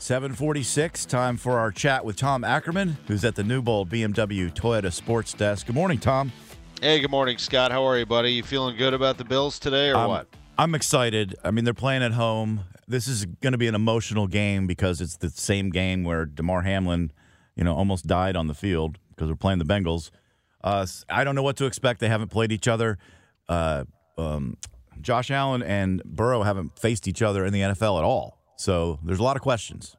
746, time for our chat with Tom Ackerman, who's at the Newbold BMW Toyota Sports Desk. Good morning, Tom. Hey, good morning, Scott. How are you, buddy? You feeling good about the Bills today or I'm, what? I'm excited. I mean, they're playing at home. This is going to be an emotional game because it's the same game where Damar Hamlin, you know, almost died on the field because we're playing the Bengals. Uh, I don't know what to expect. They haven't played each other. Uh, um, Josh Allen and Burrow haven't faced each other in the NFL at all. So there's a lot of questions.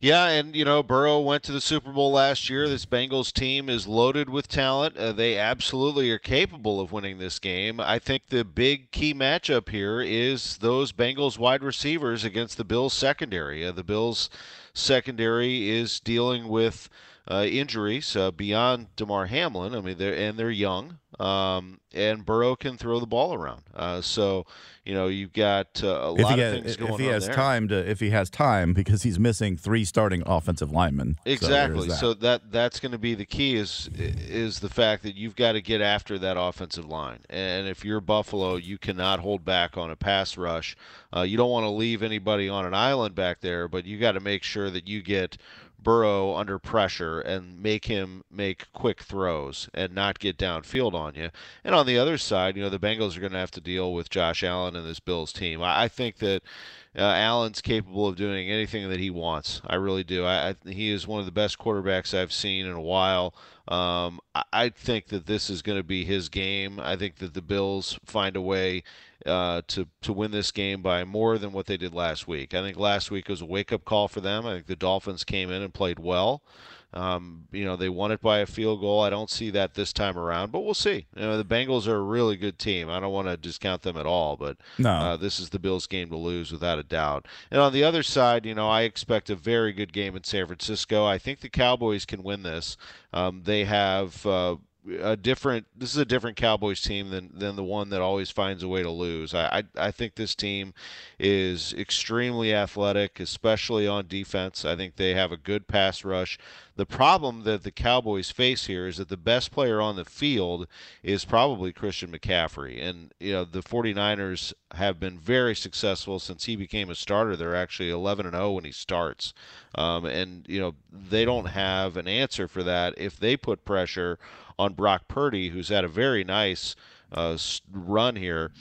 Yeah, and you know, Burrow went to the Super Bowl last year. This Bengals team is loaded with talent. Uh, they absolutely are capable of winning this game. I think the big key matchup here is those Bengals wide receivers against the Bills secondary. Uh, the Bills secondary is dealing with uh, injuries uh, beyond Damar Hamlin. I mean, they're and they're young, um, and Burrow can throw the ball around. Uh, so, you know, you've got uh, a if lot he of has, things going if he on has there. time to, if he has time, because he's missing three starting offensive linemen. Exactly. So, that. that that's going to be the key is is the fact that you've got to get after that offensive line. And if you're Buffalo, you cannot hold back on a pass rush. Uh, you don't want to leave anybody on an island back there, but you got to make sure that you get Burrow under pressure and make him make quick throws and not get downfield on you. And on the other side, you know, the Bengals are going to have to deal with Josh Allen and this Bills team. I, I think that uh, Allen's capable of doing anything that he wants. I really do. I, I he is one of the best quarterbacks I've seen in a while. Um, I, I think that this is going to be his game. I think that the Bills find a way uh, to to win this game by more than what they did last week. I think last week was a wake up call for them. I think the Dolphins came in and played well. Um, you know, they won it by a field goal. I don't see that this time around, but we'll see. You know, the Bengals are a really good team. I don't want to discount them at all, but No. uh, this is the Bills' game to lose without a doubt. And on the other side, you know, I expect a very good game in San Francisco. I think the Cowboys can win this. Um, they have. Uh, a different this is a different Cowboys team than than the one that always finds a way to lose. I I, I think this team is extremely athletic, especially on defense. I think they have a good pass rush. The problem that the Cowboys face here is that the best player on the field is probably Christian McCaffrey. And you know, the 49ers have been very successful since he became a starter. They're actually 11 and 0 when he starts. Um, and you know, they don't have an answer for that if they put pressure on Brock Purdy, who's had a very nice uh, run here.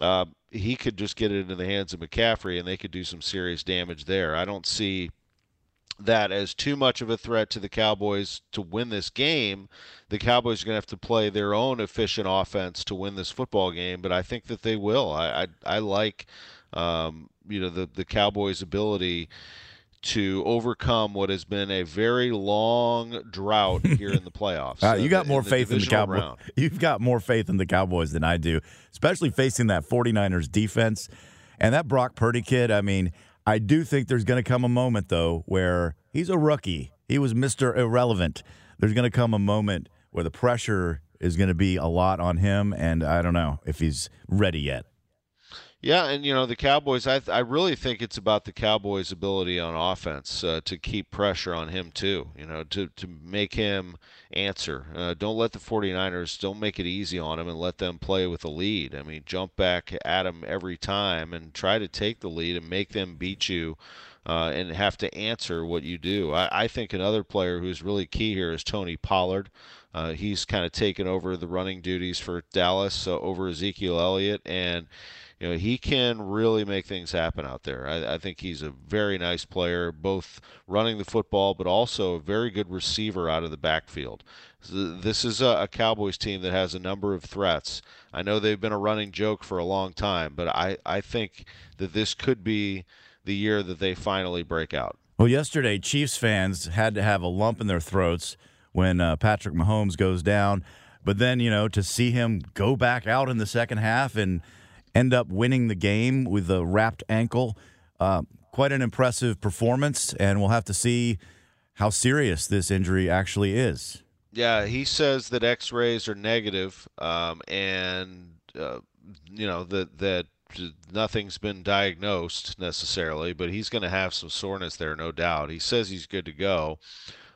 Uh, he could just get it into the hands of McCaffrey, and they could do some serious damage there. I don't see that as too much of a threat to the Cowboys to win this game. The Cowboys are going to have to play their own efficient offense to win this football game, but I think that they will. I I, I like um, you know the the Cowboys' ability to overcome what has been a very long drought here in the playoffs. Uh, you got in more faith in the Cowboys. round. You've got more faith in the Cowboys than I do, especially facing that 49ers defense. And that Brock Purdy kid, I mean, I do think there's going to come a moment, though, where he's a rookie. He was Mr. Irrelevant. There's going to come a moment where the pressure is going to be a lot on him, and I don't know if he's ready yet. Yeah, and you know the Cowboys. I I really think it's about the Cowboys' ability on offense uh, to keep pressure on him too. You know, to to make him answer. Uh, don't let the 49ers. Don't make it easy on him and let them play with the lead. I mean, jump back at him every time and try to take the lead and make them beat you. Uh, and have to answer what you do. I, I think another player who's really key here is Tony Pollard. Uh, he's kind of taken over the running duties for Dallas over Ezekiel Elliott, and you know he can really make things happen out there. I, I think he's a very nice player, both running the football, but also a very good receiver out of the backfield. This is a, a Cowboys team that has a number of threats. I know they've been a running joke for a long time, but I, I think that this could be the year that they finally break out. Well, yesterday, Chiefs fans had to have a lump in their throats when uh, Patrick Mahomes goes down. But then, you know, to see him go back out in the second half and end up winning the game with a wrapped ankle. Uh, quite an impressive performance, and we'll have to see how serious this injury actually is. Yeah, he says that X-rays are negative, um, and uh, you know that that nothing's been diagnosed necessarily, but he's going to have some soreness there, no doubt. He says he's good to go.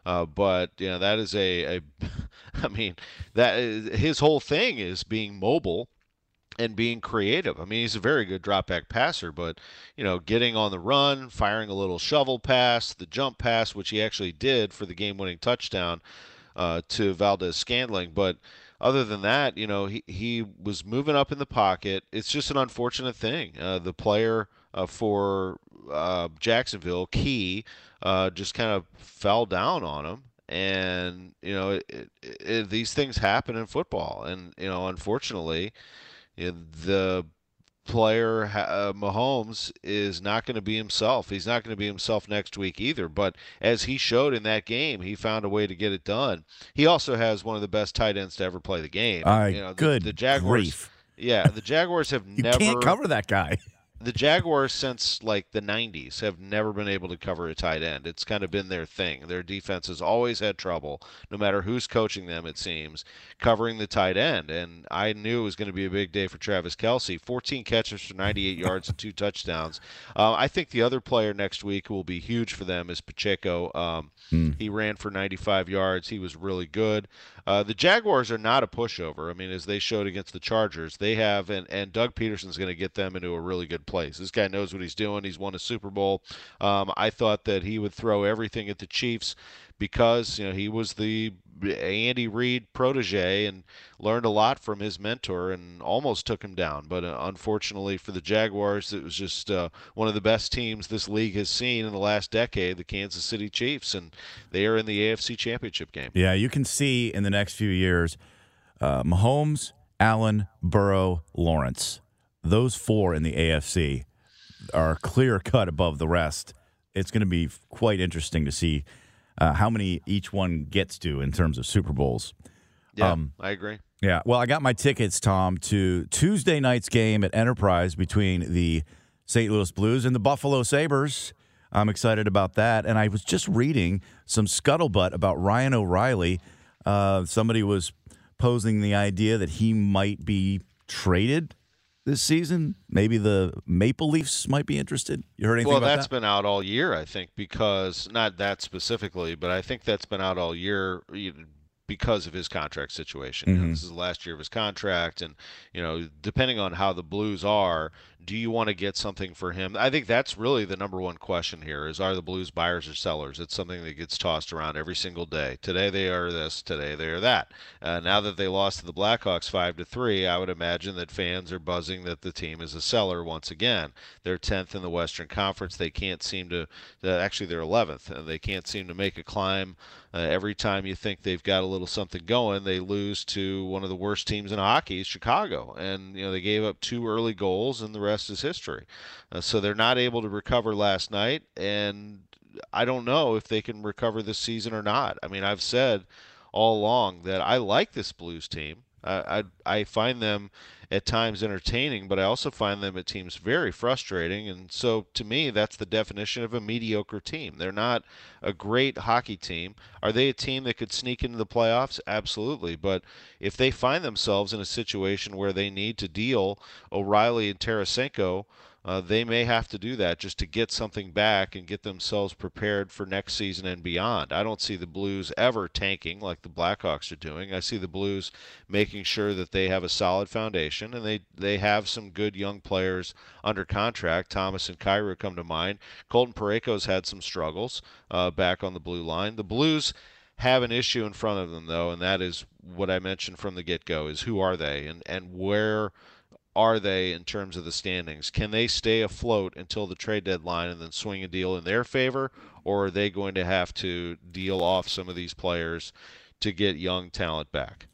Uh, but you know that is a, a I mean that is, his whole thing is being mobile and being creative. I mean, he's a very good drop back passer, but you know, getting on the run, firing a little shovel pass, the jump pass, which he actually did for the game-winning touchdown uh, to Valdes-Scantling, but other than that, you know, he, he was moving up in the pocket. It's just an unfortunate thing. Uh, the player uh, for uh, Jacksonville, Key, uh, just kind of fell down on him. And, you know, it, it, these things happen in football. And, you know, unfortunately, the player uh, Mahomes is not going to be himself. He's not going to be himself next week either. But as he showed in that game, he found a way to get it done. He also has one of the best tight ends to ever play the game. All right, you know, the, good the Jaguars. Grief. Yeah, the Jaguars have you never can't cover that guy the Jaguars since like the 90s have never been able to cover a tight end. It's kind of been their thing. Their defense has always had trouble, no matter who's coaching them, it seems, covering the tight end. And I knew it was going to be a big day for Travis Kelce. 14 catches for 98 yards and two touchdowns. Uh, I think the other player next week who will be huge for them is Pacheco. Um, mm. He ran for 95 yards. He was really good. Uh, the Jaguars are not a pushover. I mean, as they showed against the Chargers, they have, and, and Doug Pederson's going to get them into a really good place. This guy knows what he's doing. He's won a Super Bowl. Um, I thought that he would throw everything at the Chiefs because you know he was the Andy Reid protege and learned a lot from his mentor and almost took him down. But uh, unfortunately for the Jaguars, it was just uh, one of the best teams this league has seen in the last decade, the Kansas City Chiefs, and they are in the AFC Championship game. Yeah, you can see in the next few years, uh, Mahomes, Allen, Burrow, Lawrence, those four in the AFC are clear cut above the rest. It's going to be quite interesting to see uh, how many each one gets to in terms of Super Bowls. Yeah, um, I agree. Yeah, well, I got my tickets, Tom, to Tuesday night's game at Enterprise between the St. Louis Blues and the Buffalo Sabres. I'm excited about that. And I was just reading some scuttlebutt about Ryan O'Reilly. Uh, somebody was posing the idea that he might be traded this season? Maybe the Maple Leafs might be interested. You heard anything well, about that? That's been out all year, I think, because not that specifically, but I think that's been out all year because of his contract situation. Mm-hmm. You know, mm-hmm. this is the last year of his contract, and you know, depending on how the Blues are, do you want to get something for him? I think that's really the number one question here: is are the Blues buyers or sellers? It's something that gets tossed around every single day. Today they are this, today they are that. Uh, now that they lost to the Blackhawks five to three, I would imagine that fans are buzzing that the team is a seller once again. They're tenth in the Western Conference. They can't seem to. Uh, actually, they're eleventh, and they can't seem to make a climb uh, every time you think they've got a little something going, they lose to one of the worst teams in hockey, Chicago, and you know they gave up two early goals, and the rest is history. Uh, so they're not able to recover last night, and I don't know if they can recover this season or not. I mean, I've said all along that I like this Blues team. I, I, I find them at times entertaining, but I also find them at teams very frustrating. And so to me, that's the definition of a mediocre team. They're not a great hockey team. Are they a team that could sneak into the playoffs? Absolutely. But if they find themselves in a situation where they need to deal O'Reilly and Tarasenko uh, they may have to do that just to get something back and get themselves prepared for next season and beyond. I don't see the Blues ever tanking like the Blackhawks are doing. I see the Blues making sure that they have a solid foundation and they, they have some good young players under contract. Thomas and Kyrou come to mind. Colton Parayko's had some struggles uh, back on the blue line. The Blues have an issue in front of them though, and that is what I mentioned from the get-go: is who are they and and where are they in terms of the standings? Can they stay afloat until the trade deadline and then swing a deal in their favor, or are they going to have to deal off some of these players to get young talent back?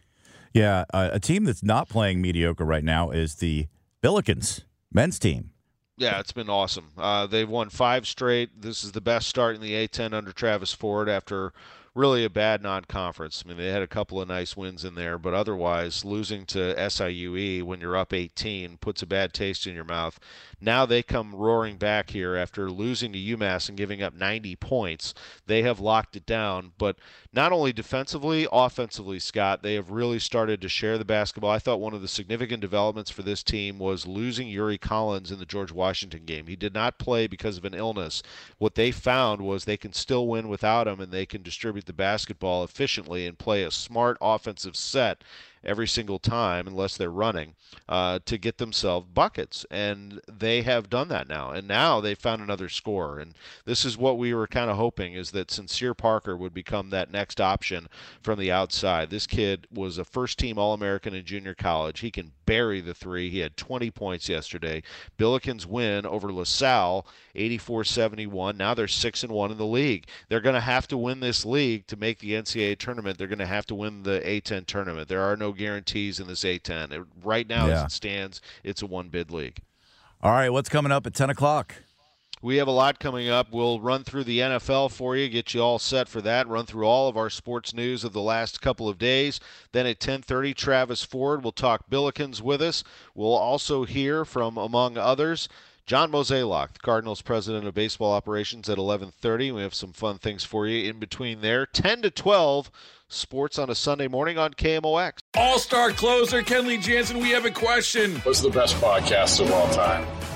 Yeah, uh, a team that's not playing mediocre right now is the Billikens men's team. Yeah, it's been awesome. Uh, they've won five straight. This is the best start in the A10 under Travis Ford after really a bad non-conference. I mean, they had a couple of nice wins in there, but otherwise, losing to SIUE when you're up 18 puts a bad taste in your mouth. Now they come roaring back here after losing to UMass and giving up 90 points. They have locked it down, but not only defensively, offensively, Scott, they have really started to share the basketball. I thought one of the significant developments for this team was losing Yuri Collins in the George Washington game. He did not play because of an illness. What they found was they can still win without him and they can distribute the basketball efficiently and play a smart offensive set every single time, unless they're running, uh, to get themselves buckets. And they have done that now. And now they found another scorer. And this is what we were kind of hoping is that Sincere Parker would become that next option from the outside. This kid was a first team All American in junior college. He can bury the three. He had 20 points yesterday. Billikens win over LaSalle 84-71. Now they're 6 and 1 in the league. They're going to have to win this league to make the NCAA tournament. They're going to have to win the A10 tournament. There are no guarantees in this A10. Right now, yeah. as it stands, it's a one bid league. All right, what's coming up at 10 o'clock? We have a lot coming up. We'll run through the NFL for you, get you all set for that. Run through all of our sports news of the last couple of days. Then at 10:30, Travis Ford will talk Billikens with us. We'll also hear from, among others, John Mozeliak, the Cardinals president of baseball operations, at 11:30. We have some fun things for you in between there. 10 to 12. Sports on a Sunday morning on KMOX. All star closer Kenley Jansen, we have a question. What's the best podcast of all time?